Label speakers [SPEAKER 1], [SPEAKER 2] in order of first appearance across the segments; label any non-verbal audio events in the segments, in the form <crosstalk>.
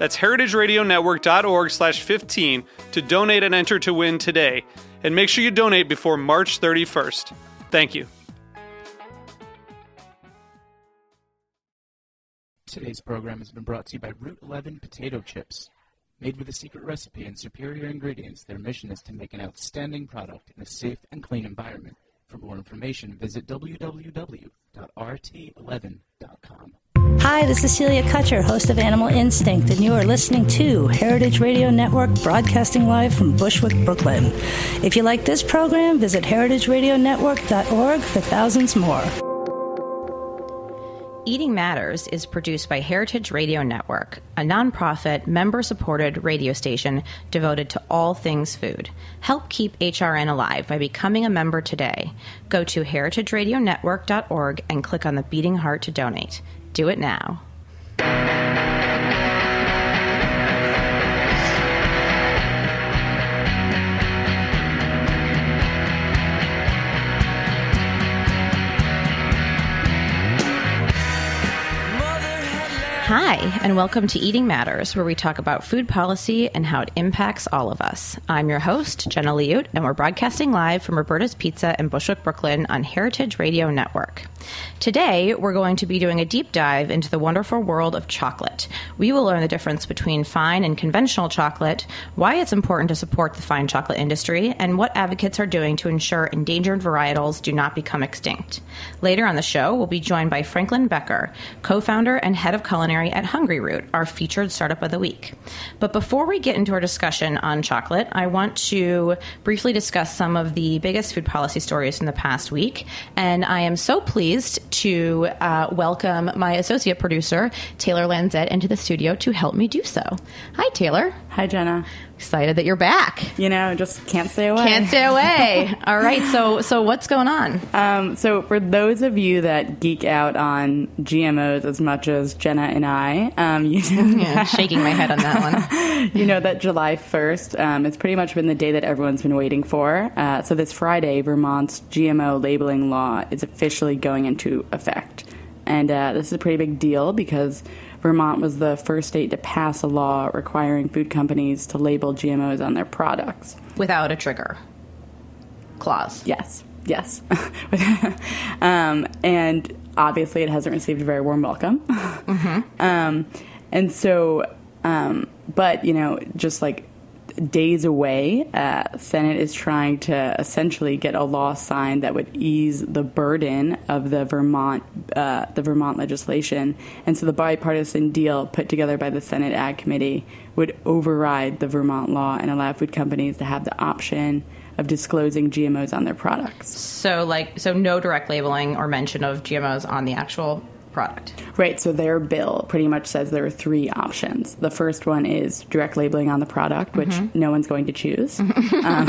[SPEAKER 1] That's heritageradionetwork.org slash 15 to donate and enter to win today. And make sure you donate before March 31st. Thank you.
[SPEAKER 2] Today's program has been brought to you by Route 11 Potato Chips. Made with a secret recipe and superior ingredients, their mission is to make an outstanding product in a safe and clean environment. For more information, visit www.rt11.com.
[SPEAKER 3] Hi, this is Celia Kutcher, host of Animal Instinct, and you are listening to Heritage Radio Network, broadcasting live from Bushwick, Brooklyn. If you like this program, visit heritageradionetwork.org for thousands more.
[SPEAKER 4] Eating Matters is produced by Heritage Radio Network, a nonprofit, member supported radio station devoted to all things food. Help keep HRN alive by becoming a member today. Go to heritageradionetwork.org and click on the beating heart to donate. Do it now. Hi, and welcome to Eating Matters, where we talk about food policy and how it impacts all of us. I'm your host, Jenna Liut, and we're broadcasting live from Roberta's Pizza in Bushwick, Brooklyn on Heritage Radio Network. Today, we're going to be doing a deep dive into the wonderful world of chocolate. We will learn the difference between fine and conventional chocolate, why it's important to support the fine chocolate industry, and what advocates are doing to ensure endangered varietals do not become extinct. Later on the show, we'll be joined by Franklin Becker, co founder and head of culinary at Hungryroot, our featured startup of the week. But before we get into our discussion on chocolate, I want to briefly discuss some of the biggest food policy stories from the past week. And I am so pleased to uh, welcome my associate producer, Taylor Lanzette, into the studio to help me do so. Hi, Taylor.
[SPEAKER 5] Hi, Jenna.
[SPEAKER 4] Excited that you're back.
[SPEAKER 5] You know, just can't stay away.
[SPEAKER 4] Can't stay away. <laughs> All right. So, so what's going on?
[SPEAKER 5] Um, so, for those of you that geek out on GMOs as much as Jenna and I, um, you know,
[SPEAKER 4] Yeah, shaking my head on that one. <laughs>
[SPEAKER 5] you know that July 1st, um, it's pretty much been the day that everyone's been waiting for. Uh, so, this Friday, Vermont's GMO labeling law is officially going into effect. And uh, this is a pretty big deal because Vermont was the first state to pass a law requiring food companies to label GMOs on their products.
[SPEAKER 4] Without a trigger clause.
[SPEAKER 5] Yes, yes. <laughs> um, and obviously, it hasn't received a very warm welcome. <laughs> um, and so, um, but, you know, just like days away, uh, Senate is trying to essentially get a law signed that would ease the burden of the Vermont uh, the Vermont legislation. And so the bipartisan deal put together by the Senate Ag Committee would override the Vermont law and allow food companies to have the option of disclosing GMOs on their products.
[SPEAKER 4] So, like, so no direct labeling or mention of GMOs on the actual product.
[SPEAKER 5] Right, so their bill pretty much says there are three options. The first one is direct labeling on the product, which no one's going to choose. um,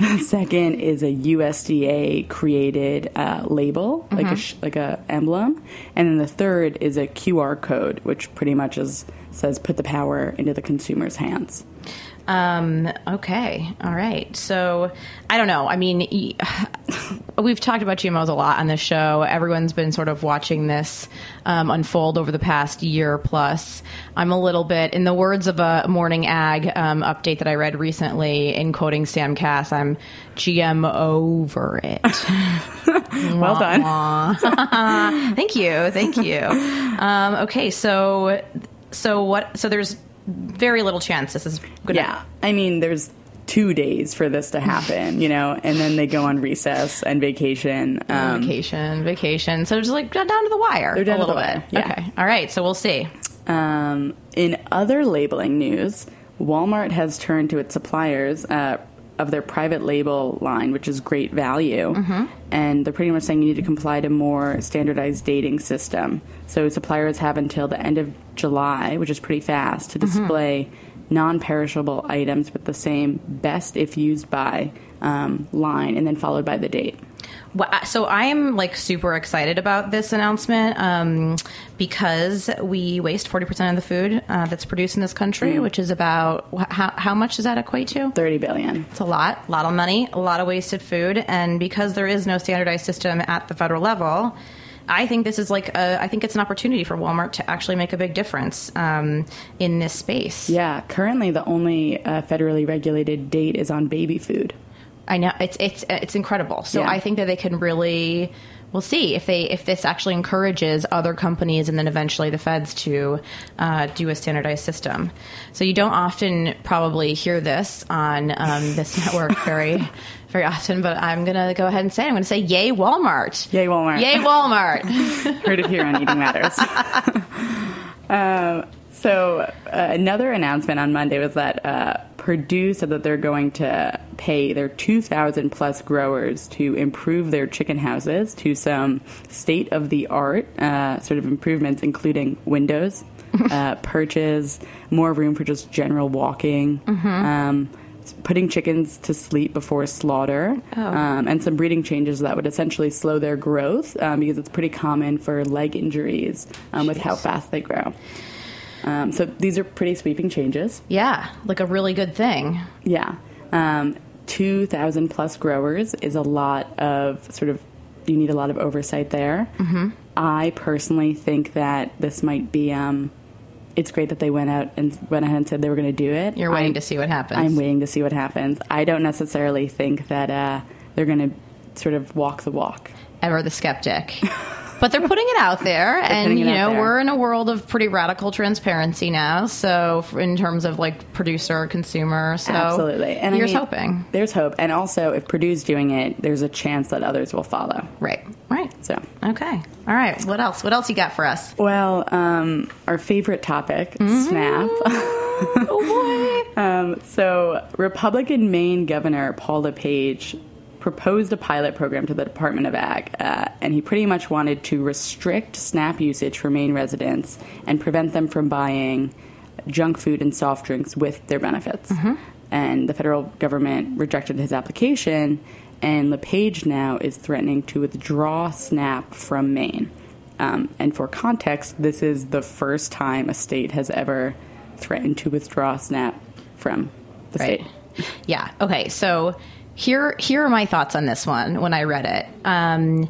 [SPEAKER 5] the <laughs> second is a USDA created uh, label, like a sh- like a emblem, and then the third is a QR code, which pretty much is says put the power into the consumer's hands.
[SPEAKER 4] Um, okay. All right. So I don't know. I mean, we've talked about GMOs a lot on this show. Everyone's been sort of watching this um, unfold over the past year plus. I'm a little bit, in the words of a morning ag um, update that I read recently, in quoting Sam Kass, I'm GM over it. <laughs>
[SPEAKER 5] Well done. <laughs>
[SPEAKER 4] thank you. Thank you. Um, okay. So, so what, so there's very little chance this is going to
[SPEAKER 5] Yeah, I mean, there's two days for this to happen, you know, and then they go on recess and vacation. Um,
[SPEAKER 4] vacation, vacation. So just like down to the wire a little bit.
[SPEAKER 5] yeah.
[SPEAKER 4] Okay. All right. So we'll see.
[SPEAKER 5] Um, in other labeling news, Walmart has turned to its suppliers uh, of their private label line, which is great value, and they're pretty much saying you need to comply to more standardized dating system. So suppliers have until the end of July, which is pretty fast, to display non-perishable items with the same "best if used by" um, line, and then followed by the date.
[SPEAKER 4] Well, so I am like super excited about this announcement um, because we waste 40% of the food uh, that's produced in this country,
[SPEAKER 5] Mm.
[SPEAKER 4] which is about how, how much does that equate to?
[SPEAKER 5] Thirty billion.
[SPEAKER 4] It's a lot, a lot of money, a lot of wasted food, and because there is no standardized system at the federal level, I think this is like a, I think it's an opportunity for Walmart to actually make a big difference um, in this space.
[SPEAKER 5] Yeah, currently the only uh, federally regulated date is on baby food.
[SPEAKER 4] I know it's it's it's incredible. So
[SPEAKER 5] Yeah.
[SPEAKER 4] I think that they can really. We'll see if they if this actually encourages other companies and then eventually the feds to uh, do a standardized system. So you don't often probably hear this on um, this <laughs> network very very often, but I'm gonna go ahead and say I'm gonna say yay Walmart,
[SPEAKER 5] Yay, Walmart.
[SPEAKER 4] yay Walmart. <laughs>
[SPEAKER 5] Heard it here on Eating Matters. <laughs> um, so, uh, another announcement on Monday was that uh, Perdue said that they're going to pay their 2,000 plus growers to improve their chicken houses to some state of the art uh, sort of improvements, including windows, <laughs> uh, perches, more room for just general walking. Um, Putting chickens to sleep before slaughter, um, and some breeding changes that would essentially slow their growth um, because it's pretty common for leg injuries um, with how fast they grow. Um, so these are pretty sweeping changes.
[SPEAKER 4] yeah, like a really good thing.
[SPEAKER 5] Yeah. Um, 2,000 plus growers is a lot of sort of, you need a lot of oversight there. Mm-hmm. I personally think that this might be, um, it's great that they went out and went ahead and said they were going to do it.
[SPEAKER 4] You're waiting
[SPEAKER 5] I'm-
[SPEAKER 4] to see what happens.
[SPEAKER 5] I'm waiting to see what happens. I don't necessarily think that uh, they're going to sort of walk the walk.
[SPEAKER 4] ever the skeptic. <laughs> But they're putting it out there, and you know
[SPEAKER 5] there.
[SPEAKER 4] we're in a world of pretty radical transparency now. So, in terms of like producer, consumer, so
[SPEAKER 5] Absolutely. And I mean,
[SPEAKER 4] hoping.
[SPEAKER 5] There's hope. And also, if Perdue's doing it, there's a chance that others will follow.
[SPEAKER 4] Right, right.
[SPEAKER 5] So.
[SPEAKER 4] okay, all right. What else? What else you got for us?
[SPEAKER 5] Well, um, our favorite topic,
[SPEAKER 4] Mm-hmm.
[SPEAKER 5] SNAP.
[SPEAKER 4] Oh boy. <laughs>
[SPEAKER 5] um, so, Republican Maine Governor Paul LePage proposed a pilot program to the Department of Ag, uh, and he pretty much wanted to restrict SNAP usage for Maine residents and prevent them from buying junk food and soft drinks with their benefits. And the federal government rejected his application, and LePage now is threatening to withdraw SNAP from Maine. Um, and for context, this is the first time a state has ever threatened to withdraw SNAP from the
[SPEAKER 4] Right.
[SPEAKER 5] state.
[SPEAKER 4] Yeah. Okay. So here, here are my thoughts on this one. When I read it, um,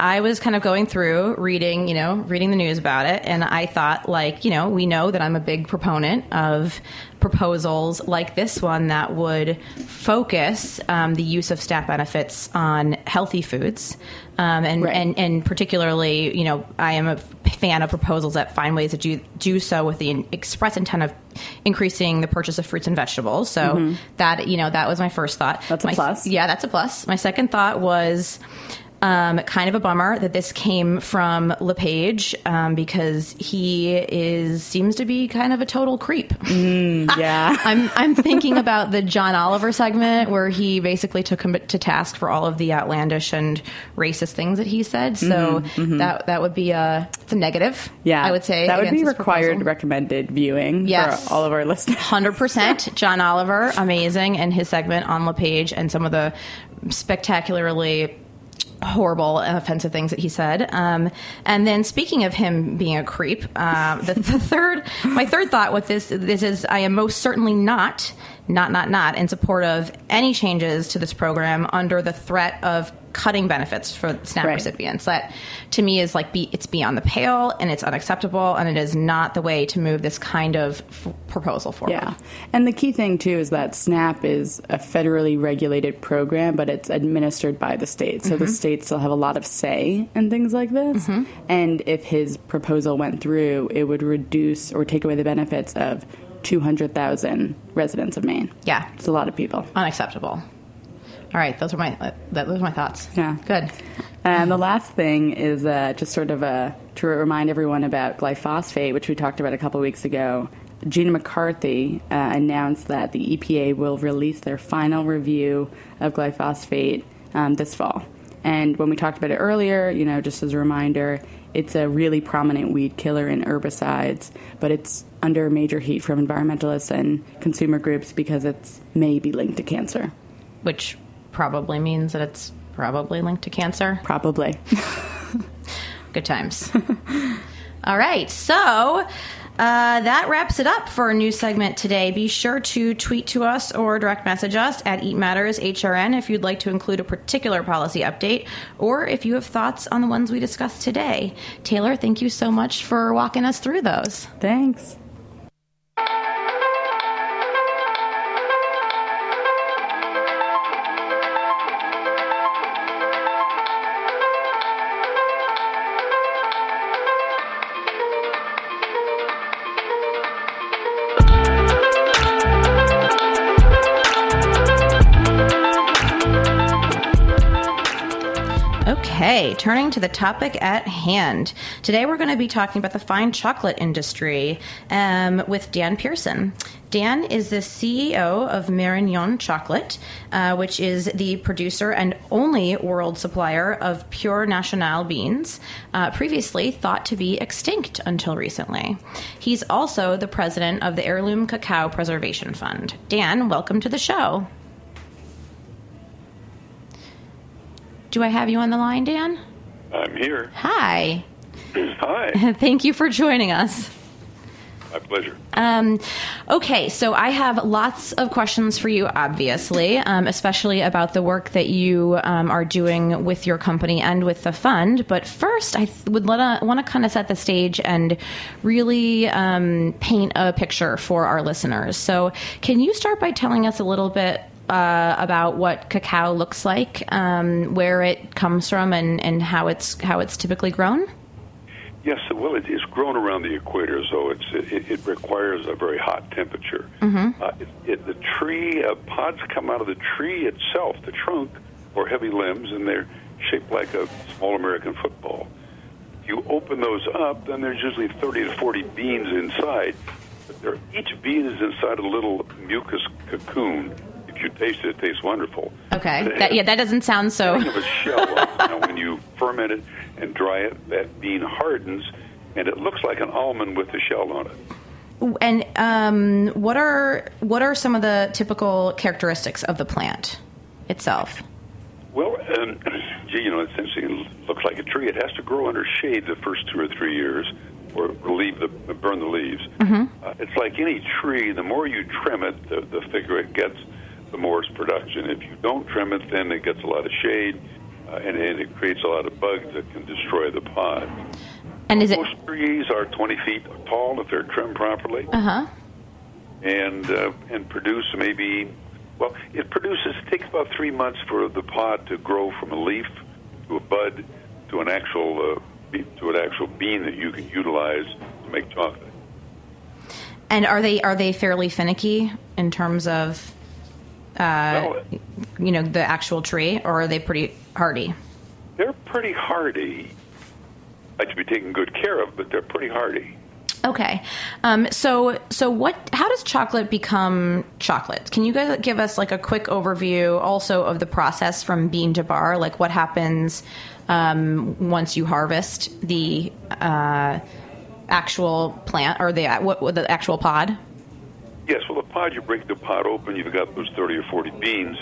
[SPEAKER 4] I was kind of going through reading, you know, reading the news about it, and I thought, like, you know, we know that I'm a big proponent of proposals like this one that would focus um, the use of SNAP benefits on healthy foods, um, and,
[SPEAKER 5] Right.
[SPEAKER 4] and and particularly, you know, I am a fan of proposals that find ways to do, do so with the express intent of increasing the purchase of fruits and vegetables. So that you know that was my first thought.
[SPEAKER 5] Mm-hmm. That's a
[SPEAKER 4] My-
[SPEAKER 5] plus.
[SPEAKER 4] Yeah, that's a plus. My second thought was. Um, kind of a bummer that this came from LePage um, because he is seems to be kind of a total creep. <laughs>
[SPEAKER 5] Yeah.
[SPEAKER 4] I'm I'm thinking about the John Oliver segment where he basically took him to task for all of the outlandish and racist things that he said. So that that would be a it's a negative.
[SPEAKER 5] Mm-hmm, Yeah.
[SPEAKER 4] I would say
[SPEAKER 5] that would be required
[SPEAKER 4] proposal.
[SPEAKER 5] recommended viewing
[SPEAKER 4] Yes.
[SPEAKER 5] for all of our listeners.
[SPEAKER 4] Hundred percent, <laughs> John Oliver, amazing, and his segment on LePage and some of the spectacularly horrible offensive things that he said. Um, and then, speaking of him being a creep, uh, the, the third, my third thought with this, this is I am most certainly not, not, not, not in support of any changes to this program under the threat of cutting benefits for SNAP
[SPEAKER 5] Right.
[SPEAKER 4] recipients. That to me is like be, it's beyond the pale and it's unacceptable and it is not the way to move this kind of f- proposal forward.
[SPEAKER 5] Yeah. And the key thing, too, is that SNAP is a federally regulated program, but it's administered by the state. So the mm-hmm. states still have a lot of say in things like this. Mm-hmm. And if his proposal went through, it would reduce or take away the benefits of 200,000 residents of Maine.
[SPEAKER 4] Yeah.
[SPEAKER 5] It's a lot of people.
[SPEAKER 4] Unacceptable. All right, those are my uh, those are my thoughts.
[SPEAKER 5] Yeah.
[SPEAKER 4] Good.
[SPEAKER 5] And the last thing is uh, just sort of a, to remind everyone about glyphosate, which we talked about a couple weeks ago. Gina McCarthy uh, announced that the EPA will release their final review of glyphosate um, this fall. And when we talked about it earlier, you know, just as a reminder, it's a really prominent weed killer in herbicides, but it's under major heat from environmentalists and consumer groups because it's may be linked to cancer.
[SPEAKER 4] Which probably means that it's probably linked to cancer.
[SPEAKER 5] Probably. <laughs>
[SPEAKER 4] Good times. <laughs> All right, so. Uh, that wraps it up for a new segment today. Be sure to tweet to us or direct message us at Eat Matters HRN if you'd like to include a particular policy update or if you have thoughts on the ones we discussed today. Taylor, thank you so much for walking us through those.
[SPEAKER 5] Thanks.
[SPEAKER 4] Okay, turning to the topic at hand. Today we're going to be talking about the fine chocolate industry um, with Dan Pearson. Dan is the CEO of Marañón Chocolate, uh, which is the producer and only world supplier of pure Nacional beans, uh, previously thought to be extinct until recently. He's also the president of the Heirloom Cacao Preservation Fund. Dan, welcome to the show. Do I have you on the line, Dan?
[SPEAKER 6] I'm here.
[SPEAKER 4] Hi. <clears throat>
[SPEAKER 6] Hi. <laughs>
[SPEAKER 4] Thank you for joining us.
[SPEAKER 6] My pleasure.
[SPEAKER 4] Um, okay, so I have lots of questions for you, obviously, um, especially about the work that you um, are doing with your company and with the fund. But first, I would want to kind of set the stage and really um, paint a picture for our listeners. So, can you start by telling us a little bit uh, about what cacao looks like, um, where it comes from, and, and how it's how it's typically grown?
[SPEAKER 6] Yes, well, it is grown around the equator, so it's it, it requires a very hot temperature.
[SPEAKER 4] Mm-hmm.
[SPEAKER 6] Uh, it, it, the tree uh, pods come out of the tree itself, the trunk, or heavy limbs, and they're shaped like a small American football. You open those up, then there's usually 30 to 40 beans inside. But each bean is inside a little mucus cocoon you taste it, it tastes wonderful.
[SPEAKER 4] Okay. That, yeah, that doesn't sound so.
[SPEAKER 6] of a shell. now, when you <laughs> ferment it and dry it, that bean hardens, and it looks like an almond with the shell on it.
[SPEAKER 4] And um, what are what are some of the typical characteristics of the plant itself?
[SPEAKER 6] Well, um, <clears throat> gee, you know, essentially it looks like a tree. It has to grow under shade the first two or three years, or leave the burn the leaves.
[SPEAKER 4] Mm-hmm.
[SPEAKER 6] Uh, it's like any tree. The more you trim it, the, the thicker it gets the more it's production. If you don't trim it, then it gets a lot of shade, uh, and, and it creates a lot of bugs that can destroy the pod.
[SPEAKER 4] And is it?
[SPEAKER 6] Most trees are 20 feet tall if they're trimmed properly,
[SPEAKER 4] Uh huh.
[SPEAKER 6] and uh, and produce maybe. Well, it produces. It takes about three months for the pod to grow from a leaf to a bud to an actual uh, to an actual bean that you can utilize to make chocolate.
[SPEAKER 4] And are they are they fairly finicky in terms of, uh,
[SPEAKER 6] Well,
[SPEAKER 4] you know, the actual tree, or are they pretty hardy?
[SPEAKER 6] they're pretty hardy. I should be taken good care of, but they're pretty hardy.
[SPEAKER 4] Okay. Um, so so what? How does chocolate become chocolate? Can you guys give us like a quick overview, also of the process from bean to bar? Like what happens um, once you harvest the uh, actual plant or the what, what the actual pod?
[SPEAKER 6] Yes, well, the pod you break the pod open, you've got those thirty or forty beans,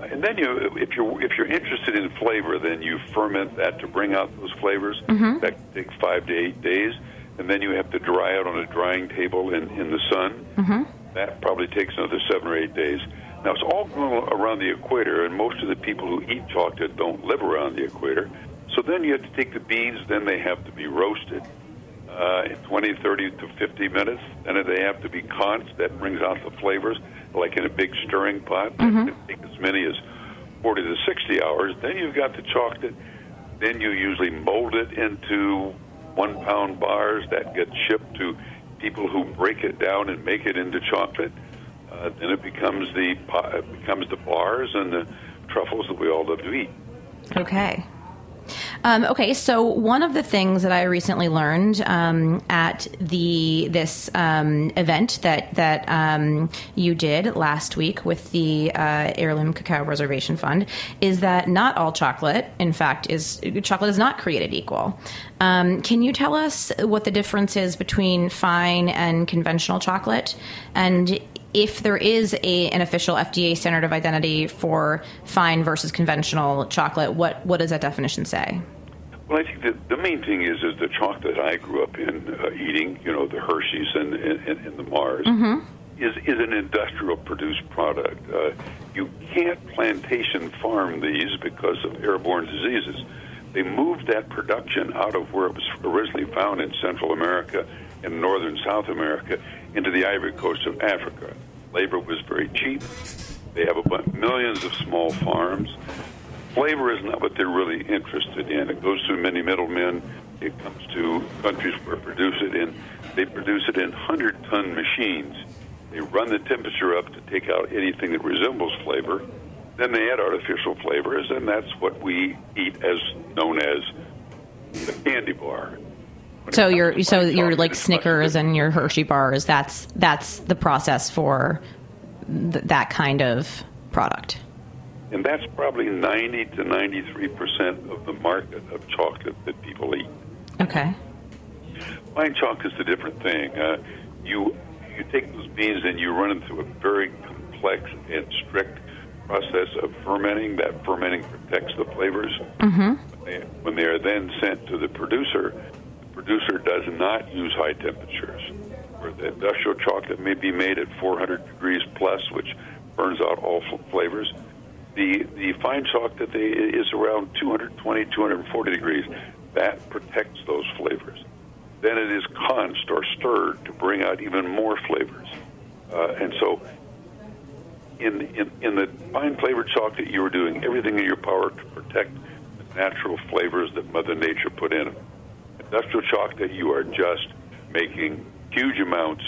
[SPEAKER 6] and then you, if you're if you're interested in flavor, then you ferment that to bring out those flavors.
[SPEAKER 4] Mm-hmm.
[SPEAKER 6] That can take five to eight days, and then you have to dry it on a drying table in in the sun.
[SPEAKER 4] Mm-hmm.
[SPEAKER 6] That probably takes another seven or eight days. Now it's all grown around the equator, and most of the people who eat chocolate don't live around the equator. So then you have to take the beans, then they have to be roasted uh, 20, 30 to 50 minutes. Then they have to be conched. That brings out the flavors, like in a big stirring pot. Can take as many as 40 to 60 hours. Then you've got the chocolate. Then you usually mold it into one pound bars that get shipped to people who break it down and make it into chocolate. Uh, then it becomes the it becomes the bars and the truffles that we all love to eat.
[SPEAKER 4] Okay. Um, okay, so one of the things that I recently learned um, at the this um, event that that um, you did last week with the uh, Heirloom Cacao Preservation Fund is that not all chocolate, in fact, is chocolate is not created equal. Um, can you tell us what the difference is between fine and conventional chocolate, and if there is a, an official FDA standard of identity for fine versus conventional chocolate, what, what does that definition say?
[SPEAKER 6] Well, I think that the main thing is is the chocolate I grew up in uh, eating, you know, the Hershey's and, and, and the Mars, mm-hmm. is is an industrial produced product. Uh, you can't plantation farm these because of airborne diseases. They moved that production out of where it was originally found in Central America and northern South America into the Ivory Coast of Africa. Labor was very cheap. They have a millions of small farms. Flavor is not what they're really interested in. It goes through many middlemen. It comes to countries where they produce it in. They produce it in hundred-ton machines. They run the temperature up to take out anything that resembles flavor. Then they add artificial flavors, and that's what we eat as known as the candy bar.
[SPEAKER 4] So you're so you're like Snickers and your Hershey bars. That's that's the process for th- that kind of product.
[SPEAKER 6] And that's probably 90 to 93 percent of the market of chocolate that people eat.
[SPEAKER 4] Okay.
[SPEAKER 6] Fine chocolate is a different thing. Uh, you you take those beans and you run them through a very complex and strict process of fermenting. That fermenting protects the flavors.
[SPEAKER 4] Mm-hmm.
[SPEAKER 6] When, they, when they are then sent to the producer, the producer does not use high temperatures. Where the industrial chocolate may be made at 400 degrees plus, which burns out all flavors. The the fine chocolate they, is around 220, 240 degrees. That protects those flavors. Then it is conched or stirred to bring out even more flavors. Uh, and so, in, in in the fine flavored chocolate, you are doing everything in your power to protect the natural flavors that Mother Nature put in industrial chocolate, you are just making huge amounts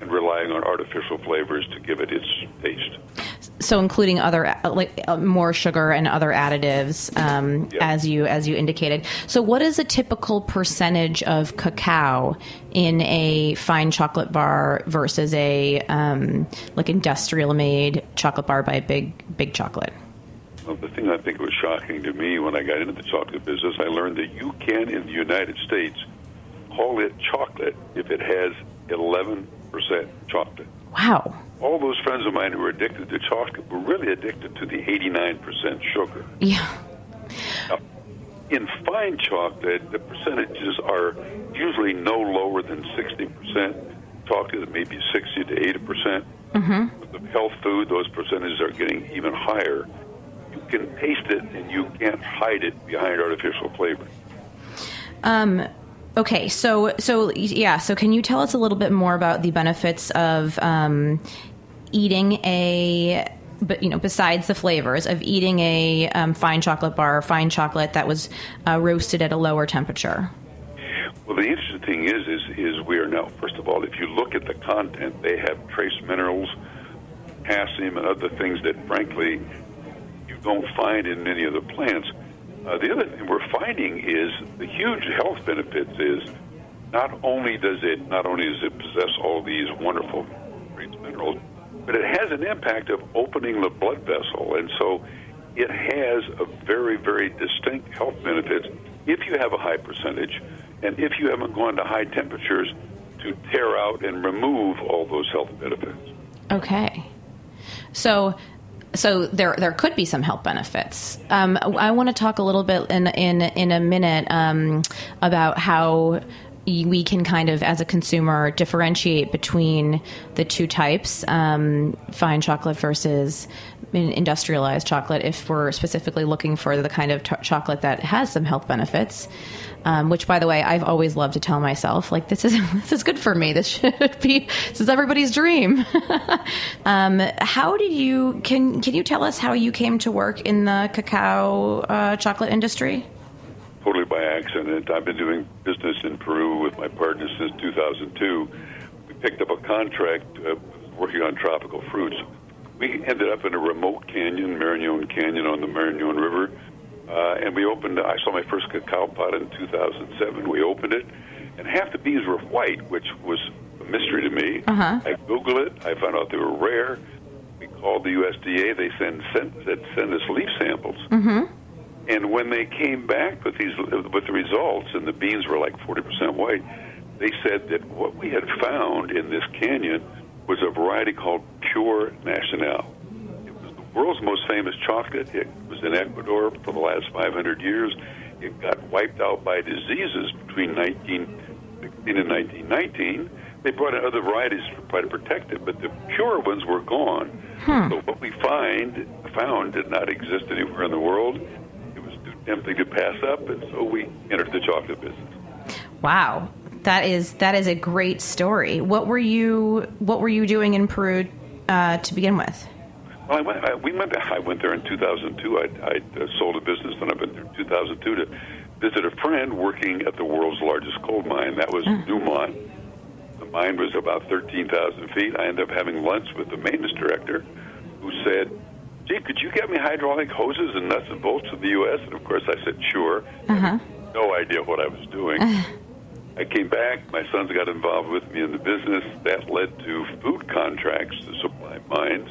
[SPEAKER 6] and relying on artificial flavors to give it its taste.
[SPEAKER 4] So, including other uh, like uh, more sugar and other additives, um, yeah. as you as you indicated. So, what is a typical percentage of cacao in a fine chocolate bar versus a um, like industrial made chocolate bar by Big Big Chocolate?
[SPEAKER 6] Well, the thing I think was shocking to me when I got into the chocolate business, I learned that you can, in the United States, call it chocolate if it has 11% chocolate.
[SPEAKER 4] Wow.
[SPEAKER 6] All those friends of mine who were addicted to chocolate were really addicted to the 89% sugar.
[SPEAKER 4] Yeah.
[SPEAKER 6] Now, in fine chocolate, the percentages are usually no lower than 60%. Chocolate maybe 60 to 80%. percent
[SPEAKER 4] mm-hmm.
[SPEAKER 6] With the health food, those percentages are getting even higher you can taste it and you can't hide it behind artificial flavor.
[SPEAKER 4] Um, okay, so so yeah, so can you tell us a little bit more about the benefits of um, eating a but you know, besides the flavors of eating a um, fine chocolate bar, fine chocolate that was uh, roasted at a lower temperature.
[SPEAKER 6] Well, the interesting thing is, is, is we are now. First of all, if you look at the content, they have trace minerals, potassium, and other things that, frankly, you don't find in many of the plants. Uh, the other thing we're finding is the huge health benefits is not only does it not only does it possess all these wonderful trace minerals, but it has an impact of opening the blood vessel, and so it has a very very distinct health benefits if you have a high percentage, and if you haven't gone to high temperatures to tear out and remove all those health benefits.
[SPEAKER 4] Okay. So so there there could be some health benefits. Um, I want to talk a little bit in in in a minute um, about how we can kind of, as a consumer, differentiate between the two types, um, fine chocolate versus industrialized chocolate, if we're specifically looking for the kind of t- chocolate that has some health benefits. Um, which, by the way, I've always loved to tell myself, like this is <laughs> this is good for me. This should be this is everybody's dream. <laughs> um, how did you can can you tell us how you came to work in the cacao uh, chocolate industry?
[SPEAKER 6] Totally by accident. I've been doing business in Peru with my partner since 2002. We picked up a contract uh, working on tropical fruits. We ended up in a remote canyon, Marañón Canyon on the Marañón River, uh, and we opened. I saw my first cacao pot in 2007. We opened it, and half the beans were white, which was a mystery to me.
[SPEAKER 4] Uh-huh.
[SPEAKER 6] I googled it. I found out they were rare. We called the USDA. They send sent said send us leaf samples.
[SPEAKER 4] Mm-hmm.
[SPEAKER 6] And when they came back with these with the results, and the beans were like 40% white, they said that what we had found in this canyon was a variety called Pure Nacional. It was the world's most famous chocolate. It was in Ecuador for the last 500 years. It got wiped out by diseases between 1916 and 1919. They brought in other varieties to try to protect it, but the pure ones were gone. Hmm. So what we find found did not exist anywhere in the world. Tempting to pass up, and so we entered the chocolate business.
[SPEAKER 4] Wow, that is that is a great story. What were you What were you doing in Peru uh, to begin with?
[SPEAKER 6] Well, I went, I, we went. I went there in 2002. I, I uh, sold a business, and I went there in 2002 to visit a friend working at the world's largest coal mine. That was Newmont. The mine was about 13,000 feet. I ended up having lunch with the maintenance director, who said, "Gee, could you get me hydraulic hoses and nuts and bolts from the U.S.?" And of course, I said, "Sure."
[SPEAKER 4] Uh-huh.
[SPEAKER 6] No idea what I was doing. I came back. My sons got involved with me in the business. That led to food contracts to supply mines,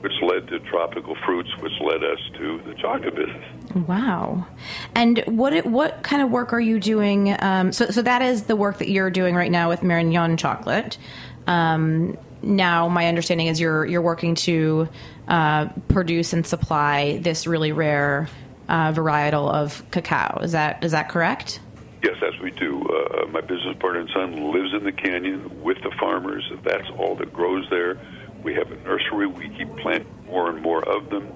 [SPEAKER 6] which led to tropical fruits, which led us to the chocolate business.
[SPEAKER 4] Wow. And what what kind of work are you doing? Um, so so that is the work that you're doing right now with Marañón chocolate. Um, now, my understanding is you're you're working to uh, produce and supply this really rare uh, varietal of cacao. Is that is that correct?
[SPEAKER 6] Yes, that's what we do. Uh, my business partner and son lives in the canyon with the farmers. That's all that grows there. We have a nursery. We keep planting more and more of them.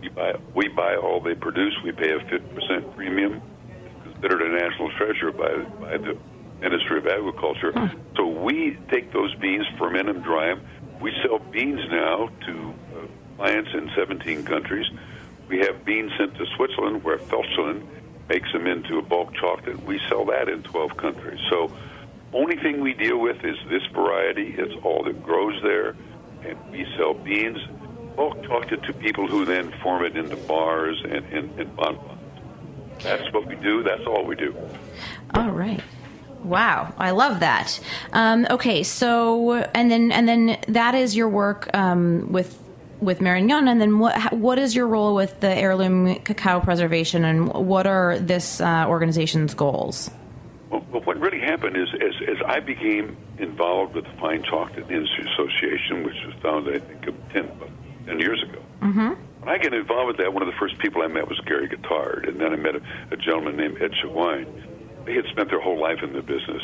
[SPEAKER 6] We buy we buy all they produce. We pay a fifty percent premium. It's considered a national treasure by by the Ministry of Agriculture. So we take those beans, ferment them, dry them. We sell beans now to uh, clients in 17 countries. We have beans sent to Switzerland, where Felchlin makes them into a bulk chocolate. We sell that in 12 countries. So, only thing we deal with is this variety. It's all that grows there, and we sell beans, bulk chocolate to people who then form it into bars and, and, and bonbons. That's what we do. That's all we do.
[SPEAKER 4] All right. Wow, I love that. Um, okay, so and then and then that is your work um, with with Marañón, and then what what is your role with the heirloom cacao preservation, and what are this uh, organization's goals?
[SPEAKER 6] Well, what really happened is, as, as I became involved with the Fine Chocolate Industry Association, which was founded, I think, 10, about 10 years ago. Mm-hmm. When I got involved with that, one of the first people I met was Gary Guittard, and then I met a, a gentleman named Ed Seguine. They had spent their whole life in the business,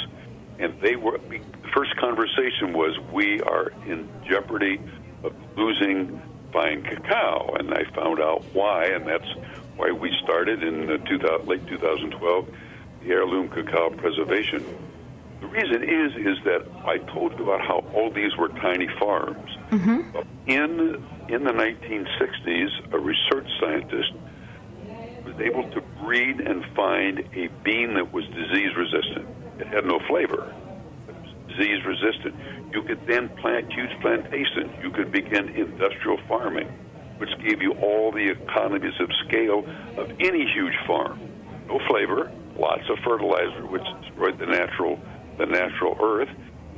[SPEAKER 6] and they were. The first conversation was, "We are in jeopardy of losing fine cacao," and I found out why, and that's why we started in uh, 2000, late 2012 the heirloom cacao preservation. The reason is is that I told you about how all these were tiny farms. In in the 1960s, a research scientist able to breed and find a bean that was disease resistant. It had no flavor. It was disease resistant. You could then plant huge plantations. You could begin industrial farming, which gave you all the economies of scale of any huge farm. No flavor, lots of fertilizer, which destroyed the natural the natural earth,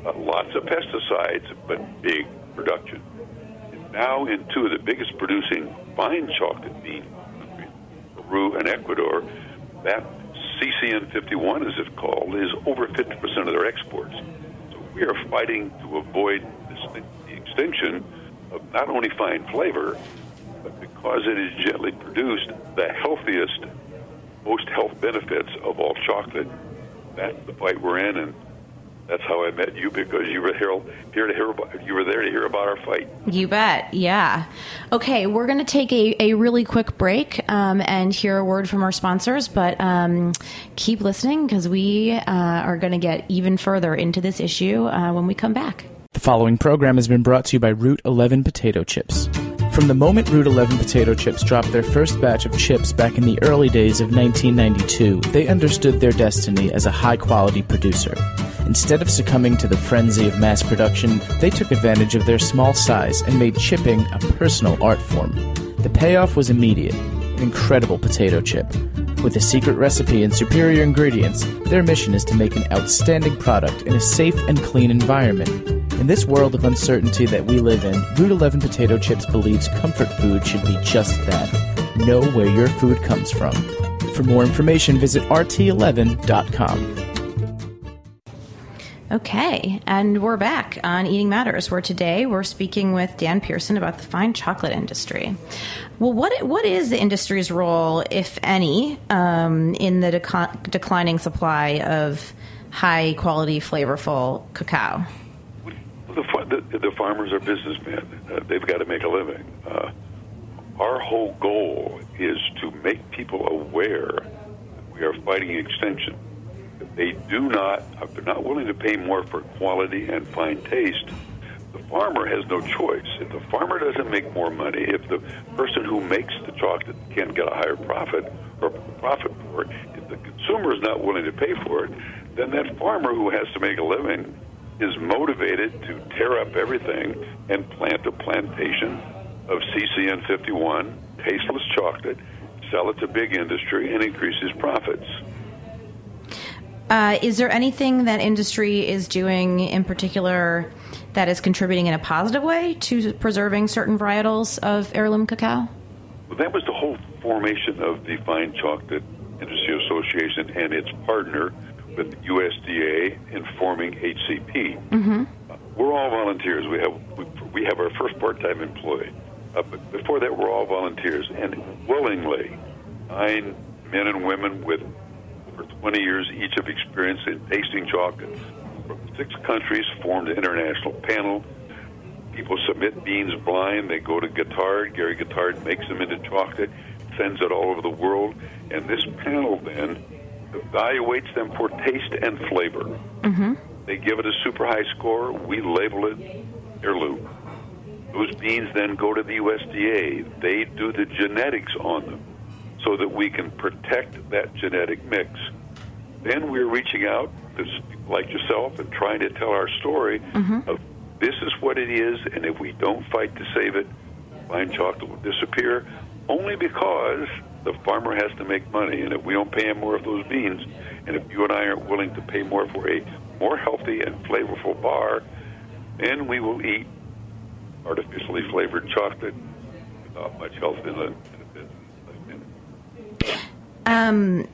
[SPEAKER 6] uh, lots of pesticides, but big production. And now, in two of the biggest producing fine chocolate bean Peru and Ecuador, that CCN 51, as it's called, is over 50% of their exports. So we are fighting to avoid the extinction of not only fine flavor, but because it is gently produced, the healthiest, most health benefits of all chocolate. That's the fight we're in, and that's how I met you because you were here, here to hear about, you were there to hear about our fight.
[SPEAKER 4] You bet. Yeah. Okay, we're going to take a, a really quick break um, and hear a word from our sponsors, but um, keep listening because we uh, are going to get even further into this issue uh, when we come back.
[SPEAKER 2] The following program has been brought to you by Route 11 Potato Chips. From the moment Route 11 potato chips dropped their first batch of chips back in the early days of 1992, they understood their destiny as a high quality producer. Instead of succumbing to the frenzy of mass production, they took advantage of their small size and made chipping a personal art form. The payoff was immediate an incredible potato chip. With a secret recipe and superior ingredients, their mission is to make an outstanding product in a safe and clean environment. In this world of uncertainty that we live in, Route 11 Potato Chips believes comfort food should be just that. Know where your food comes from. For more information, visit rt11.com.
[SPEAKER 4] Okay, and we're back on Eating Matters, where today we're speaking with Dan Pearson about the fine chocolate industry. Well, what what is the industry's role, if any, um, in the deco- declining supply of high quality, flavorful cacao?
[SPEAKER 6] The, the, the farmers are businessmen; uh, they've got to make a living. Uh, our whole goal is to make people aware we are fighting extinction they do not, they're not willing to pay more for quality and fine taste. The farmer has no choice. If the farmer doesn't make more money, if the person who makes the chocolate can't get a higher profit or profit for it, if the consumer is not willing to pay for it, then that farmer who has to make a living is motivated to tear up everything and plant a plantation of CCN 51, tasteless chocolate, sell it to big industry, and increase his profits.
[SPEAKER 4] Uh, is there anything that industry is doing in particular that is contributing in a positive way to preserving certain varietals of heirloom cacao?
[SPEAKER 6] Well, that was the whole formation of the Fine Chocolate Industry Association and its partner with USDA in forming HCP. Mm-hmm. Uh, we're all volunteers. We have we, we have our first part-time employee. Uh, but before that, we're all volunteers, and willingly, nine men and women with for 20 years each of experience in tasting chocolate. From six countries formed an international panel. People submit beans blind. They go to Guittard. Gary Guittard makes them into chocolate, sends it all over the world. And this panel then evaluates them for taste and flavor. Mm-hmm. They give it a super high score. We label it heirloom. Those beans then go to the USDA. They do the genetics on them so that we can protect that genetic mix. Then we're reaching out to like yourself and trying to tell our story mm-hmm. of this is what it is, and if we don't fight to save it, fine chocolate will disappear only because the farmer has to make money. And if we don't pay him more of those beans, and if you and I aren't willing to pay more for a more healthy and flavorful bar, then we will eat artificially flavored chocolate without much health in it.
[SPEAKER 4] Um,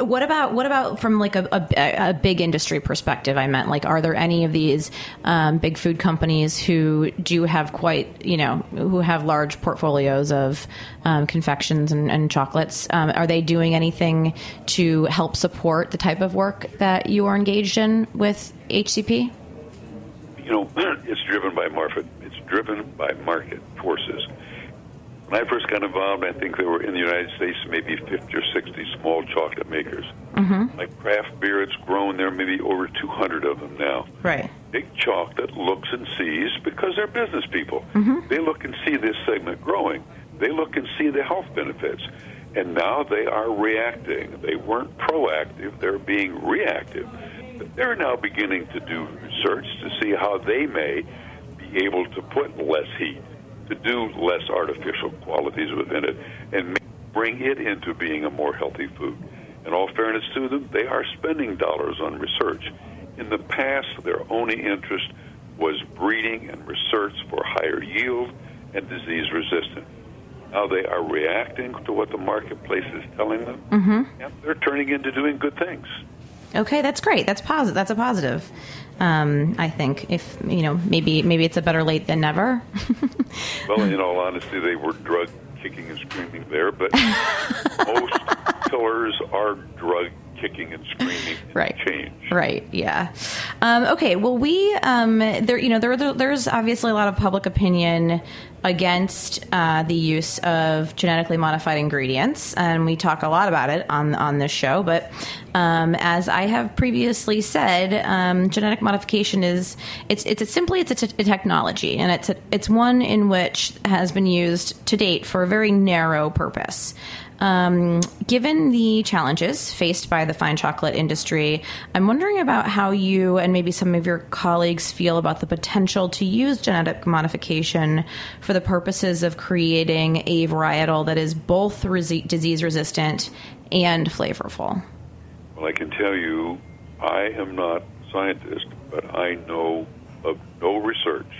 [SPEAKER 4] what about what about from like a, a, a, big industry perspective? I meant like, are there any of these um, big food companies who do have quite you know who have large portfolios of um, confections and, and chocolates? Um, are they doing anything to help support the type of work that you are engaged in with HCP?
[SPEAKER 6] You know, <clears throat> it's driven by market. It's driven by market forces. When I first got involved, I think there were in the United States maybe 50 or 60 small chocolate makers. Mm-hmm. Like craft beer, it's grown. There may be over 200 of them now.
[SPEAKER 4] Right.
[SPEAKER 6] Big chocolate looks and sees because they're business people. Mm-hmm. They look and see this segment growing. They look and see the health benefits. And now they are reacting. They weren't proactive, they're being reactive. But they're now beginning to do research to see how they may be able to put less heat to do less artificial qualities within it and bring it into being a more healthy food. In all fairness to them, they are spending dollars on research. In the past, their only interest was breeding and research for higher yield and disease resistance. Now they are reacting to what the marketplace is telling them, mm-hmm. and they're turning into doing good things.
[SPEAKER 4] Okay, that's great. That's positive. That's a positive. Um, I think if you know, maybe maybe it's a better late than never. <laughs>
[SPEAKER 6] well, in all honesty, they were drug kicking and screaming there, but <laughs> most killers are drug kicking and screaming
[SPEAKER 4] right.
[SPEAKER 6] change.
[SPEAKER 4] Right yeah. Um, okay well we um, there you know there, there's obviously a lot of public opinion against uh, the use of genetically modified ingredients, and we talk a lot about it on on this show. But um, as I have previously said, um, genetic modification is it's it's simply it's a, t- a technology, and it's a, it's one in which has been used to date for a very narrow purpose. Um, given the challenges faced by the fine chocolate industry, I'm wondering about how you and maybe some of your colleagues feel about the potential to use genetic modification for the purposes of creating a varietal that is both resi- disease resistant and flavorful.
[SPEAKER 6] Well, I can tell you, I am not a scientist, but I know of no research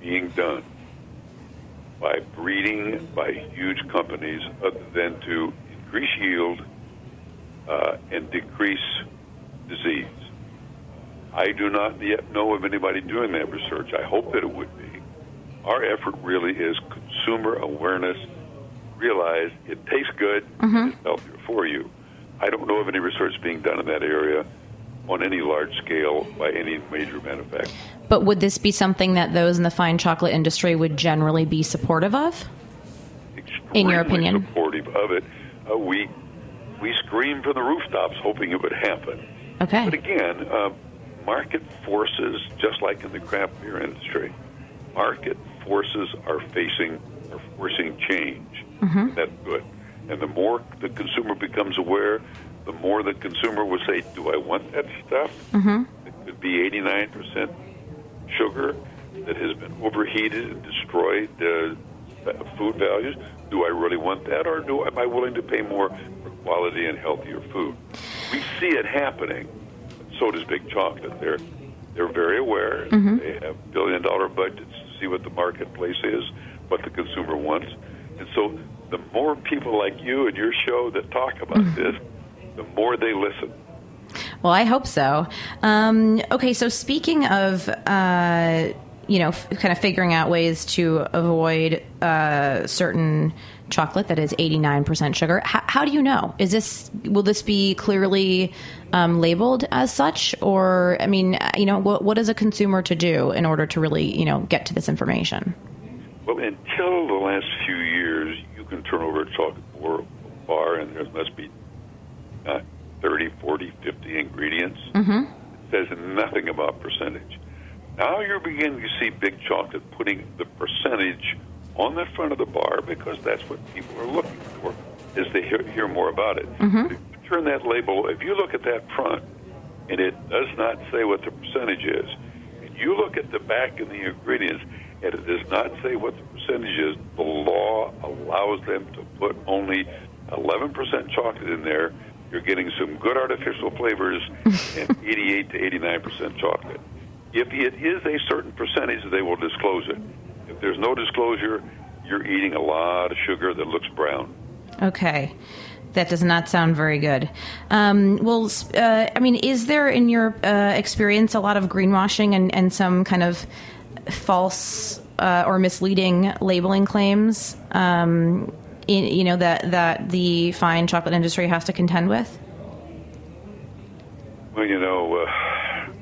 [SPEAKER 6] being done by breeding by huge companies other than to increase yield uh, and decrease disease. I do not yet know of anybody doing that research. I hope that it would be. Our effort really is consumer awareness. Realize it tastes good, it's healthier for you. I don't know of any research being done in that area on any large scale by any major manufacturer.
[SPEAKER 4] But would this be something that those in the fine chocolate industry would generally be supportive of? In your opinion?
[SPEAKER 6] supportive of it. Uh, we we screamed from the rooftops, hoping it would happen.
[SPEAKER 4] Okay.
[SPEAKER 6] But again, uh, market forces, just like in the craft beer industry, market forces are facing are forcing change.
[SPEAKER 4] Mm-hmm.
[SPEAKER 6] That's good. And the more the consumer becomes aware, the more the consumer will say, "Do I want that stuff?"
[SPEAKER 4] Mm-hmm.
[SPEAKER 6] It could be 89 percent sugar that has been overheated and destroyed uh, food values. Do I really want that, or do am I willing to pay more for quality and healthier food? We see it happening. So does Big Chocolate. They're they're very aware. They have billion dollar budgets to see what the marketplace is, what the consumer wants, and so the more people like you and your show that talk about this, the more they listen.
[SPEAKER 4] Well, I hope so. Um, okay, so speaking of, uh, you know, f- kind of figuring out ways to avoid uh, certain chocolate that is 89% sugar, h- how do you know? Is this, will this be clearly um, labeled as such? Or, I mean, you know, what, what is a consumer to do in order to really, you know, get to this information?
[SPEAKER 6] Well, until the last few years, you can turn over a chocolate bar, bar and there must be uh, 30, 40, 50 ingredients. Mm-hmm. It says nothing about percentage. Now you're beginning to see big chocolate putting the percentage on the front of the bar because that's what people are looking for, is they hear, hear more about it. You turn that label, if you look at that front, and it does not say what the percentage is, and you look at the back and the ingredients, and it does not say what the percentage is, the law allows them to put only 11% chocolate in there. You're getting some good artificial flavors <laughs> and 88 to 89% chocolate. If it is a certain percentage, they will disclose it. If there's no disclosure, you're eating a lot of sugar that looks brown.
[SPEAKER 4] Okay. That does not sound very good. Um, well, uh, I mean, is there in your uh, experience a lot of greenwashing and, and some kind of false uh, or misleading labeling claims? Um, you know that that the fine chocolate industry has to contend with.
[SPEAKER 6] Well, you know, uh,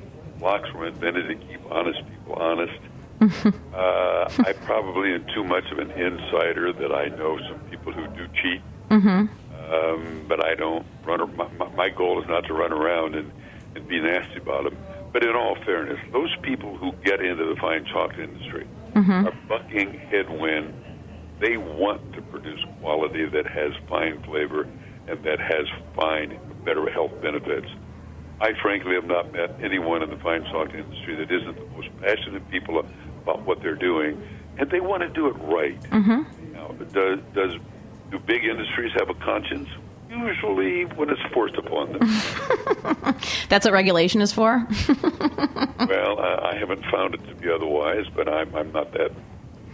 [SPEAKER 6] locks were invented to keep honest people honest. uh, I probably am too much of an insider that I know some people who do cheat. Um, but I don't run. My, my- my goal is not to run around and, and be nasty about them. But in all fairness, those people who get into the fine chocolate industry are bucking headwind. They want to produce quality that has fine flavor and that has fine, better health benefits. I frankly have not met anyone in the fine chocolate industry that isn't the most passionate people about what they're doing, and they want to do it right. Mm-hmm. Now, does, does do big industries have a conscience? Usually, when it's forced upon them. <laughs>
[SPEAKER 4] That's what regulation is for. <laughs>
[SPEAKER 6] well, I, I haven't found it to be otherwise, but I'm, I'm not that.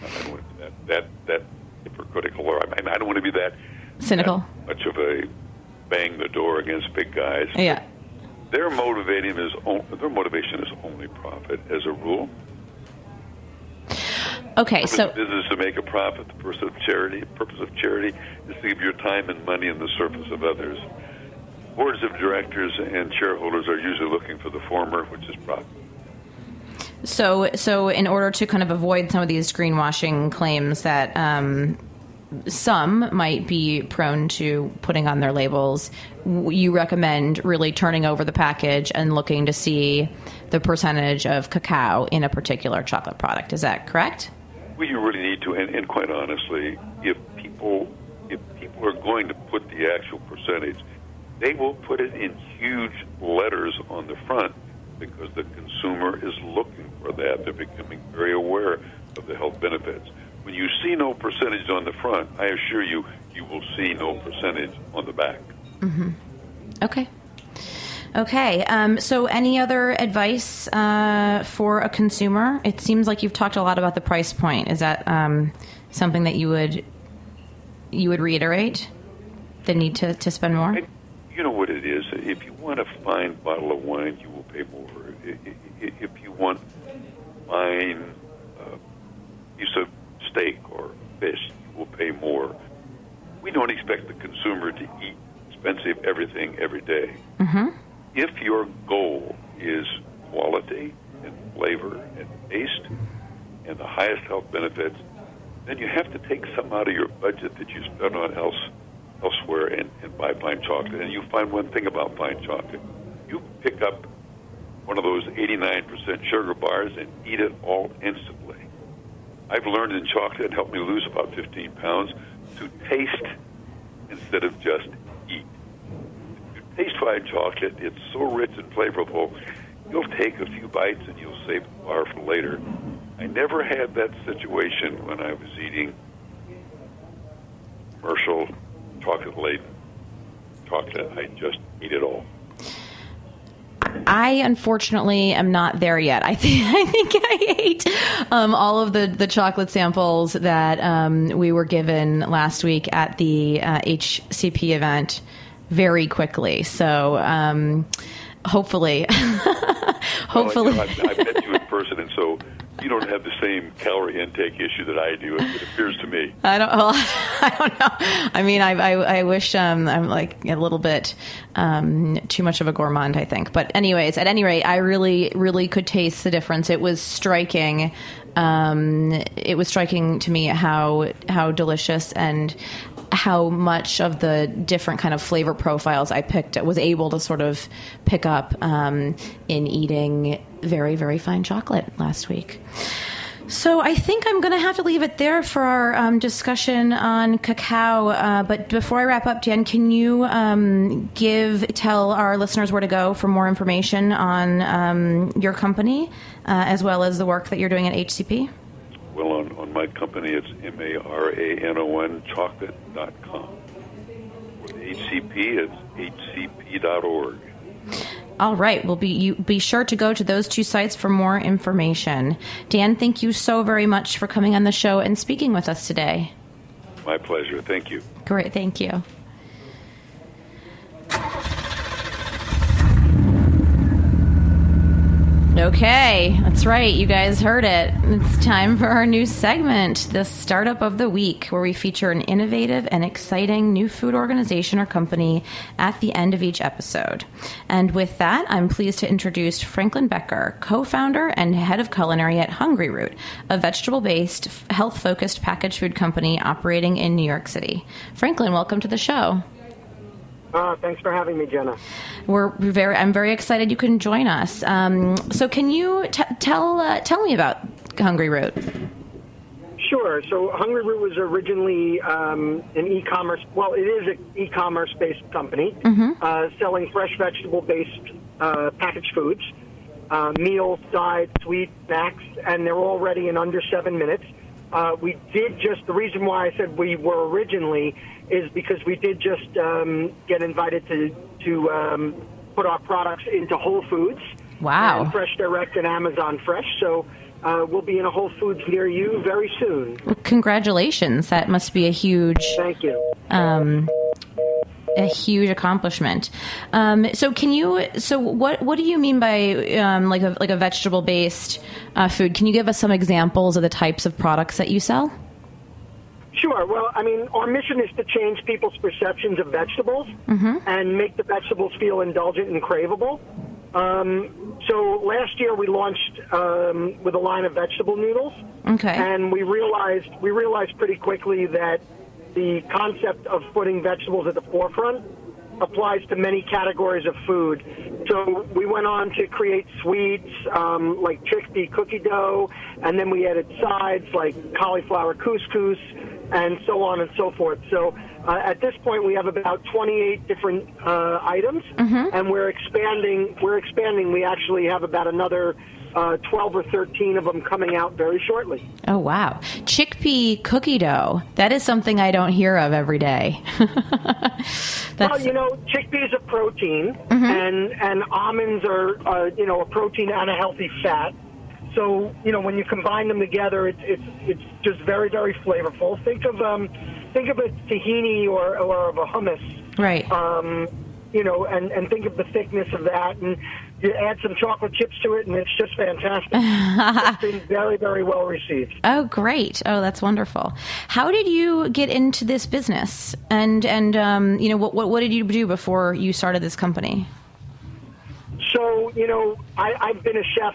[SPEAKER 6] I don't want to be that that that hypocritical, or I, mean, I don't want to be that
[SPEAKER 4] Cynical.
[SPEAKER 6] that much of a bang the door against big guys.
[SPEAKER 4] Yeah.
[SPEAKER 6] Their motivating is their motivation is only profit as a rule.
[SPEAKER 4] Okay.
[SPEAKER 6] purpose
[SPEAKER 4] So
[SPEAKER 6] of business is to make a profit. The purpose of charity, purpose of charity is to give your time and money in the service of others. Boards of directors and shareholders are usually looking for the former, which is profit.
[SPEAKER 4] So, so in order to kind of avoid some of these greenwashing claims that um, some might be prone to putting on their labels, you recommend really turning over the package and looking to see the percentage of cacao in a particular chocolate product. Is that correct?
[SPEAKER 6] Well, you really need to, and, and quite honestly, if people if people are going to put the actual percentage, they will put it in huge letters on the front because the consumer is looking for that. They're becoming very aware of the health benefits. When you see no percentage on the front, I assure you, you will see no percentage on the back.
[SPEAKER 4] Mm-hmm. Okay. Okay. Um, so, any other advice uh, for a consumer? It seems like you've talked a lot about the price point. Is that um, something that you would you would reiterate? The need to, to spend more. I,
[SPEAKER 6] you know what it is. If you want a fine bottle of wine, you will pay more. If you want fine uh, piece of steak or fish, you will pay more. We don't expect the consumer to eat expensive everything every day.
[SPEAKER 4] Mm-hmm.
[SPEAKER 6] If your goal is quality and flavor and taste and the highest health benefits, then you have to take some out of your budget that you spend on else elsewhere and, and buy fine chocolate. And you find one thing about fine chocolate: you pick up one of those 89% sugar bars and eat it all instantly. I've learned in chocolate, helped me lose about 15 pounds, to taste instead of just eat. If you taste fine chocolate, it's so rich and flavorful, you'll take a few bites and you'll save the bar for later. I never had that situation when I was eating commercial chocolate laden chocolate. I just eat it all.
[SPEAKER 4] I unfortunately am not there yet. I think <laughs> I think I ate um, all of the the chocolate samples that um, we were given last week at the uh, HCP event very quickly. So um, hopefully, hopefully, <laughs>
[SPEAKER 6] well, you know, I've, I've met you in person, and so you don't have the same calorie intake issue that I do. It appears to me.
[SPEAKER 4] I don't. Well, <laughs> I don't know. I mean, I I, I wish um, I'm like a little bit um, too much of a gourmand. I think. But anyways, at any rate, I really really could taste the difference. It was striking. Um, it was striking to me how how delicious and how much of the different kind of flavor profiles I picked was able to sort of pick up um, in eating very very fine chocolate last week. So I think I'm going to have to leave it there for our um, discussion on cacao. Uh, but before I wrap up, Dan, can you um, give tell our listeners where to go for more information on um, your company uh, as well as the work that you're doing at HCP?
[SPEAKER 6] Well, on, on my company, it's M A R A N O N chocolate.com. The HCP, it's hcp.org.
[SPEAKER 4] All right. Well, be you be sure to go to those two sites for more information. Dan, thank you so very much for coming on the show and speaking with us today.
[SPEAKER 6] My pleasure. Thank you.
[SPEAKER 4] Great. Thank you. Okay, that's right. You guys heard it. It's time for our new segment, the Startup of the Week, where we feature an innovative and exciting new food organization or company at the end of each episode. And with that, I'm pleased to introduce Franklin Becker, co founder and head of culinary at Hungryroot, a vegetable based, health focused packaged food company operating in New York City. Franklin, welcome to the show.
[SPEAKER 7] Uh, thanks for having me, Jenna.
[SPEAKER 4] We're very. I'm very excited you can join us. Um, so, can you t- tell uh, tell me about Hungryroot?
[SPEAKER 7] Sure. So, Hungryroot was originally um, an e-commerce. Well, it is an e-commerce-based company
[SPEAKER 4] mm-hmm.
[SPEAKER 7] uh, selling fresh vegetable-based uh, packaged foods, uh, meals, sides, sweet snacks, and they're all ready in under seven minutes. Uh, we did just the reason why I said we were originally is because we did just um, get invited to to um, put our products into Whole Foods.
[SPEAKER 4] Wow.
[SPEAKER 7] Fresh Direct and Amazon Fresh. So uh, we'll be in a Whole Foods near you very soon.
[SPEAKER 4] Well, congratulations! That must be a huge.
[SPEAKER 7] Thank you.
[SPEAKER 4] Um, a huge accomplishment. Um, so, can you? So, what what do you mean by um, like a like a vegetable based uh, food? Can you give us some examples of the types of products that you sell?
[SPEAKER 7] Sure. Well, I mean, our mission is to change people's perceptions of vegetables
[SPEAKER 4] mm-hmm.
[SPEAKER 7] and make the vegetables feel indulgent and craveable. Um, so last year we launched um, with a line of vegetable noodles,
[SPEAKER 4] Okay.
[SPEAKER 7] and we realized we realized pretty quickly that the concept of putting vegetables at the forefront applies to many categories of food. So we went on to create sweets um, like chickpea cookie dough, and then we added sides like cauliflower couscous, and so on and so forth. So uh, at this point, we have about 28 different uh, items, and we're expanding. We're expanding. We actually have about another. Uh, 12 or 13 of them coming out very shortly.
[SPEAKER 4] oh wow, chickpea cookie dough. That is something I don't hear of every day. <laughs> That's
[SPEAKER 7] Well, you know, chickpeas are protein, and and almonds are, uh, you know, a protein and a healthy fat. So, you know, when you combine them together, it's it's it's just very very flavorful. Think of um, think of a tahini or or of a hummus,
[SPEAKER 4] right.
[SPEAKER 7] um, you know, and and think of the thickness of that, and you add some chocolate chips to it, and it's just fantastic. it's been <laughs> very very well received.
[SPEAKER 4] Oh, great! Oh, that's wonderful. How did you get into this business? And and um, you know, what, what what did you do before you started this company?
[SPEAKER 7] So, you know, I, I've been a chef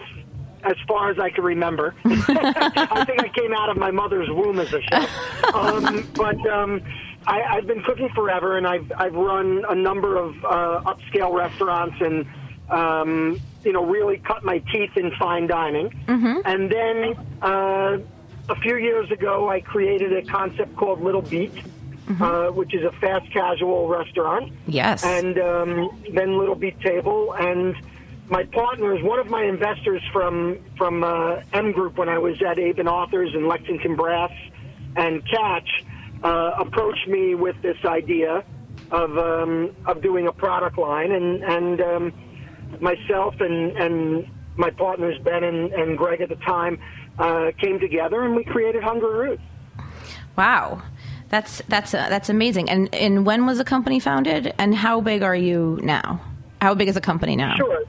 [SPEAKER 7] as far as I can remember. <laughs> I think I came out of my mother's womb as a chef. Um, <laughs> but um, I, I've been cooking forever, and I've, I've run a number of uh, upscale restaurants and, um, you know, really cut my teeth in fine dining. And then uh, a few years ago, I created a concept called Little Beet. Uh, which is a fast casual restaurant
[SPEAKER 4] Yes.
[SPEAKER 7] and um, then Little Beet Table. And my partners, one of my investors from from uh, EMM Group when I was at Abe & Arthur's and Lexington Brass and Catch, uh, approached me with this idea of um, of doing a product line, and and um, myself and and my partners Ben and, and Greg at the time uh, came together, and we created Hungryroots.
[SPEAKER 4] wow. That's that's uh, that's amazing. And and when was the company founded? And how big are you now? How big is the company now?
[SPEAKER 7] Sure.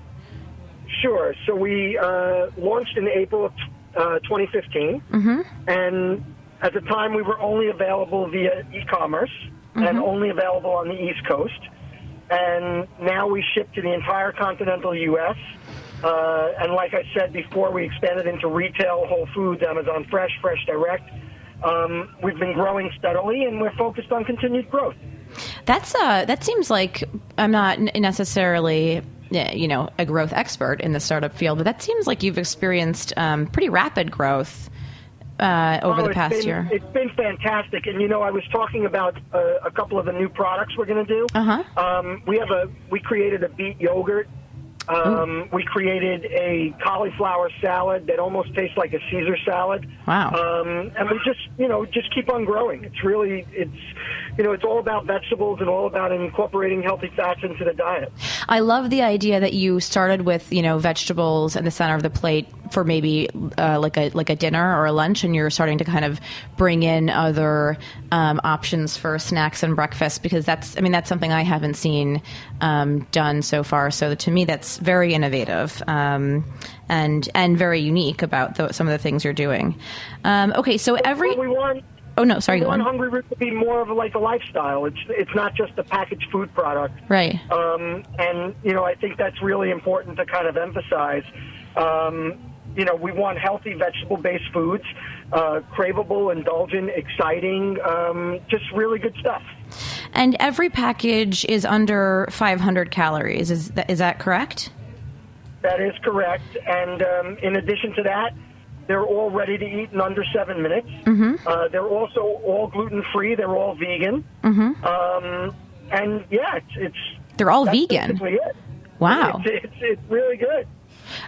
[SPEAKER 7] Sure. So we uh, launched in April of uh, 2015. And at the time, we were only available via e commerce and only available on the East Coast. And now we ship to the entire continental U.S. Uh, and like I said before, we expanded into retail, Whole Foods, Amazon Fresh, Fresh Direct. Um, we've been growing steadily, and we're focused on continued growth.
[SPEAKER 4] That's uh that seems like I'm not necessarily you know a growth expert in the startup field, but that seems like you've experienced um, pretty rapid growth uh, over
[SPEAKER 7] Oh,
[SPEAKER 4] the past
[SPEAKER 7] been-
[SPEAKER 4] year.
[SPEAKER 7] It's been fantastic, and you know, I was talking about uh, a couple of the new products we're going to do.
[SPEAKER 4] Uh-huh.
[SPEAKER 7] Um, we have a we created a beet yogurt. Um, we created a cauliflower salad that almost tastes like a Caesar salad.
[SPEAKER 4] Wow.
[SPEAKER 7] Um, and we just you know just keep on growing. It's really it's you know it's all about vegetables and all about incorporating healthy fats into the diet.
[SPEAKER 4] I love the idea that you started with you know vegetables in the center of the plate for maybe uh, like a like a dinner or a lunch, and you're starting to kind of bring in other um, options for snacks and breakfast because that's I mean that's something I haven't seen um, done so far. So to me, that's very innovative. Um, and and very unique about the, some of the things you're doing. Um, okay, so every
[SPEAKER 7] we want
[SPEAKER 4] oh no, sorry,
[SPEAKER 7] we
[SPEAKER 4] go
[SPEAKER 7] want
[SPEAKER 4] on.
[SPEAKER 7] Hungryroot to be more of a, like a lifestyle. It's it's not just a packaged food product.
[SPEAKER 4] Right.
[SPEAKER 7] Um, and you know, I think that's really important to kind of emphasize. Um, you know, we want healthy vegetable-based foods, uh, craveable, indulgent, exciting, um, just really good stuff.
[SPEAKER 4] And every package is under 500 calories. Is that, is that correct?
[SPEAKER 7] That is correct. And um, in addition to that, they're all ready to eat in under seven minutes. Mm-hmm. Uh, they're also all gluten-free. They're all vegan. Mm-hmm. Um, and yeah, it's, it's
[SPEAKER 4] They're all vegan. Wow.
[SPEAKER 7] It's, it's, it's really good.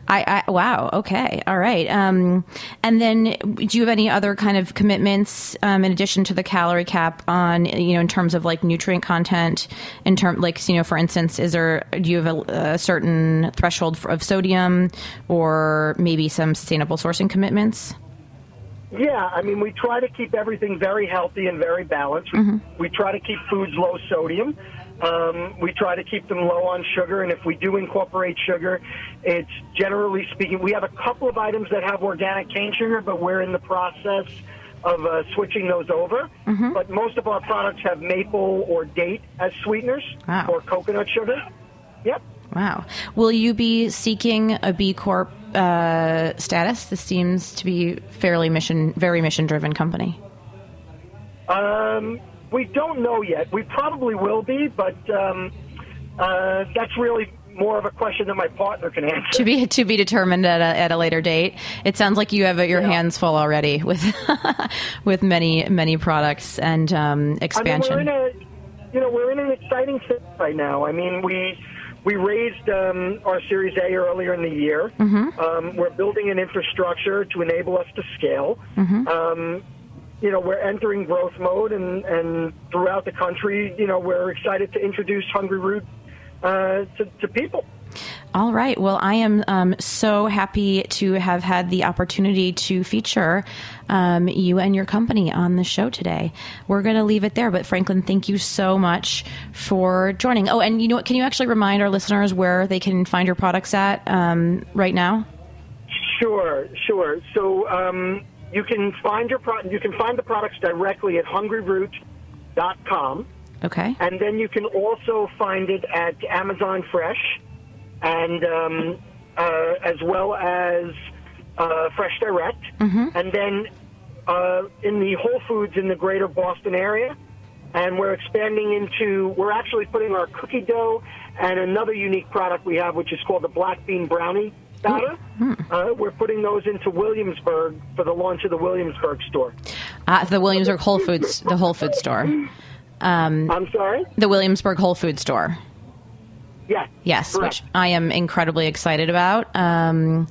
[SPEAKER 4] I, I wow. Okay. All right. Um, and then, do you have any other kind of commitments um, in addition to the calorie cap on you know in terms of like nutrient content? In term like you know, for instance, is there do you have a, a certain threshold for, of sodium or maybe some sustainable sourcing commitments?
[SPEAKER 7] Yeah, I mean, we try to keep everything very healthy and very balanced.
[SPEAKER 4] Mm-hmm.
[SPEAKER 7] We try to keep foods low sodium. Um, we try to keep them low on sugar, and if we do incorporate sugar, it's generally speaking, we have a couple of items that have organic cane sugar, but we're in the process of uh, switching those over.
[SPEAKER 4] Mm-hmm.
[SPEAKER 7] But most of our products have maple or date as sweeteners
[SPEAKER 4] Wow.
[SPEAKER 7] or coconut sugar. Yep.
[SPEAKER 4] Wow. Will you be seeking a B Corp uh, status? This seems to be fairly mission, very mission driven company.
[SPEAKER 7] Um, we don't know yet. We probably will be, but um, uh, that's really more of a question that my partner can answer.
[SPEAKER 4] To be to be determined at a, at a later date. It sounds like you have your
[SPEAKER 7] Yeah.
[SPEAKER 4] hands full already with <laughs> with many many products and um, expansion.
[SPEAKER 7] I mean, we're in a, you know, we're in an exciting phase right now. I mean, we we raised um, our Series A earlier in the year. Um, we're building an infrastructure to enable us to scale. Um, you know, we're entering growth mode, and and throughout the country, you know, we're excited to introduce Hungryroot uh, to, to people.
[SPEAKER 4] All right. Well, I am um, so happy to have had the opportunity to feature um, you and your company on the show today. We're going to leave it there, but Franklin, thank you so much for joining. Oh, and you know what? Can you actually remind our listeners where they can find your products at um, right now?
[SPEAKER 7] Sure, sure. So um, you can find your pro- you can find the products directly at hungryroot.com.
[SPEAKER 4] Okay.
[SPEAKER 7] And then you can also find it at Amazon Fresh, and um, uh, as well as uh, Fresh Direct. And then uh, in the Whole Foods in the greater Boston area. And we're expanding into, we're actually putting our cookie dough and another unique product we have, which is called the Black Bean Brownie batter. Uh, we're putting those into Williamsburg for the launch of the Williamsburg store.
[SPEAKER 4] Uh, the Williamsburg Whole Foods, the Whole Food store,
[SPEAKER 7] I'm sorry?
[SPEAKER 4] the Williamsburg Whole Food store.
[SPEAKER 7] Yeah.
[SPEAKER 4] Yes,
[SPEAKER 7] correct.
[SPEAKER 4] which I am incredibly excited about. Um,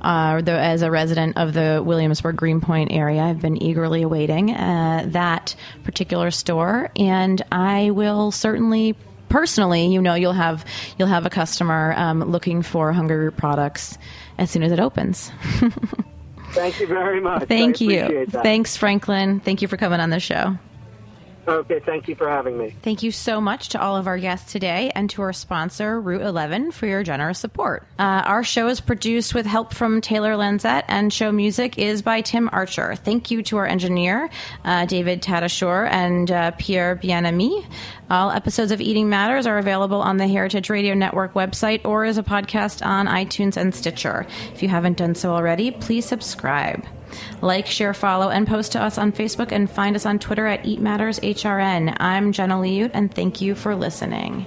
[SPEAKER 4] uh, the, as a resident of the Williamsburg Greenpoint area, I've been eagerly awaiting uh, that particular store, and I will certainly. Personally, you know, you'll have you'll have a customer um, looking for Hungryroot products as soon as it opens. <laughs>
[SPEAKER 7] Thank you very much.
[SPEAKER 4] Thank
[SPEAKER 7] I
[SPEAKER 4] you. Thanks, Franklin. Thank you for coming on the show.
[SPEAKER 7] Okay, thank you for having me.
[SPEAKER 4] Thank you so much to all of our guests today and to our sponsor, Route 11, for your generous support. Uh, our show is produced with help from Taylor Lanzette, and show music is by Tim Archer. Thank you to our engineer, uh, David Tadashore and uh, Pierre Bienami. All episodes of Eating Matters are available on the Heritage Radio Network website or as a podcast on iTunes and Stitcher. If you haven't done so already, please subscribe. Like, share, follow, and post to us on Facebook and find us on Twitter at Eat Matters HRN. I'm Jenna Liut, and thank you for listening.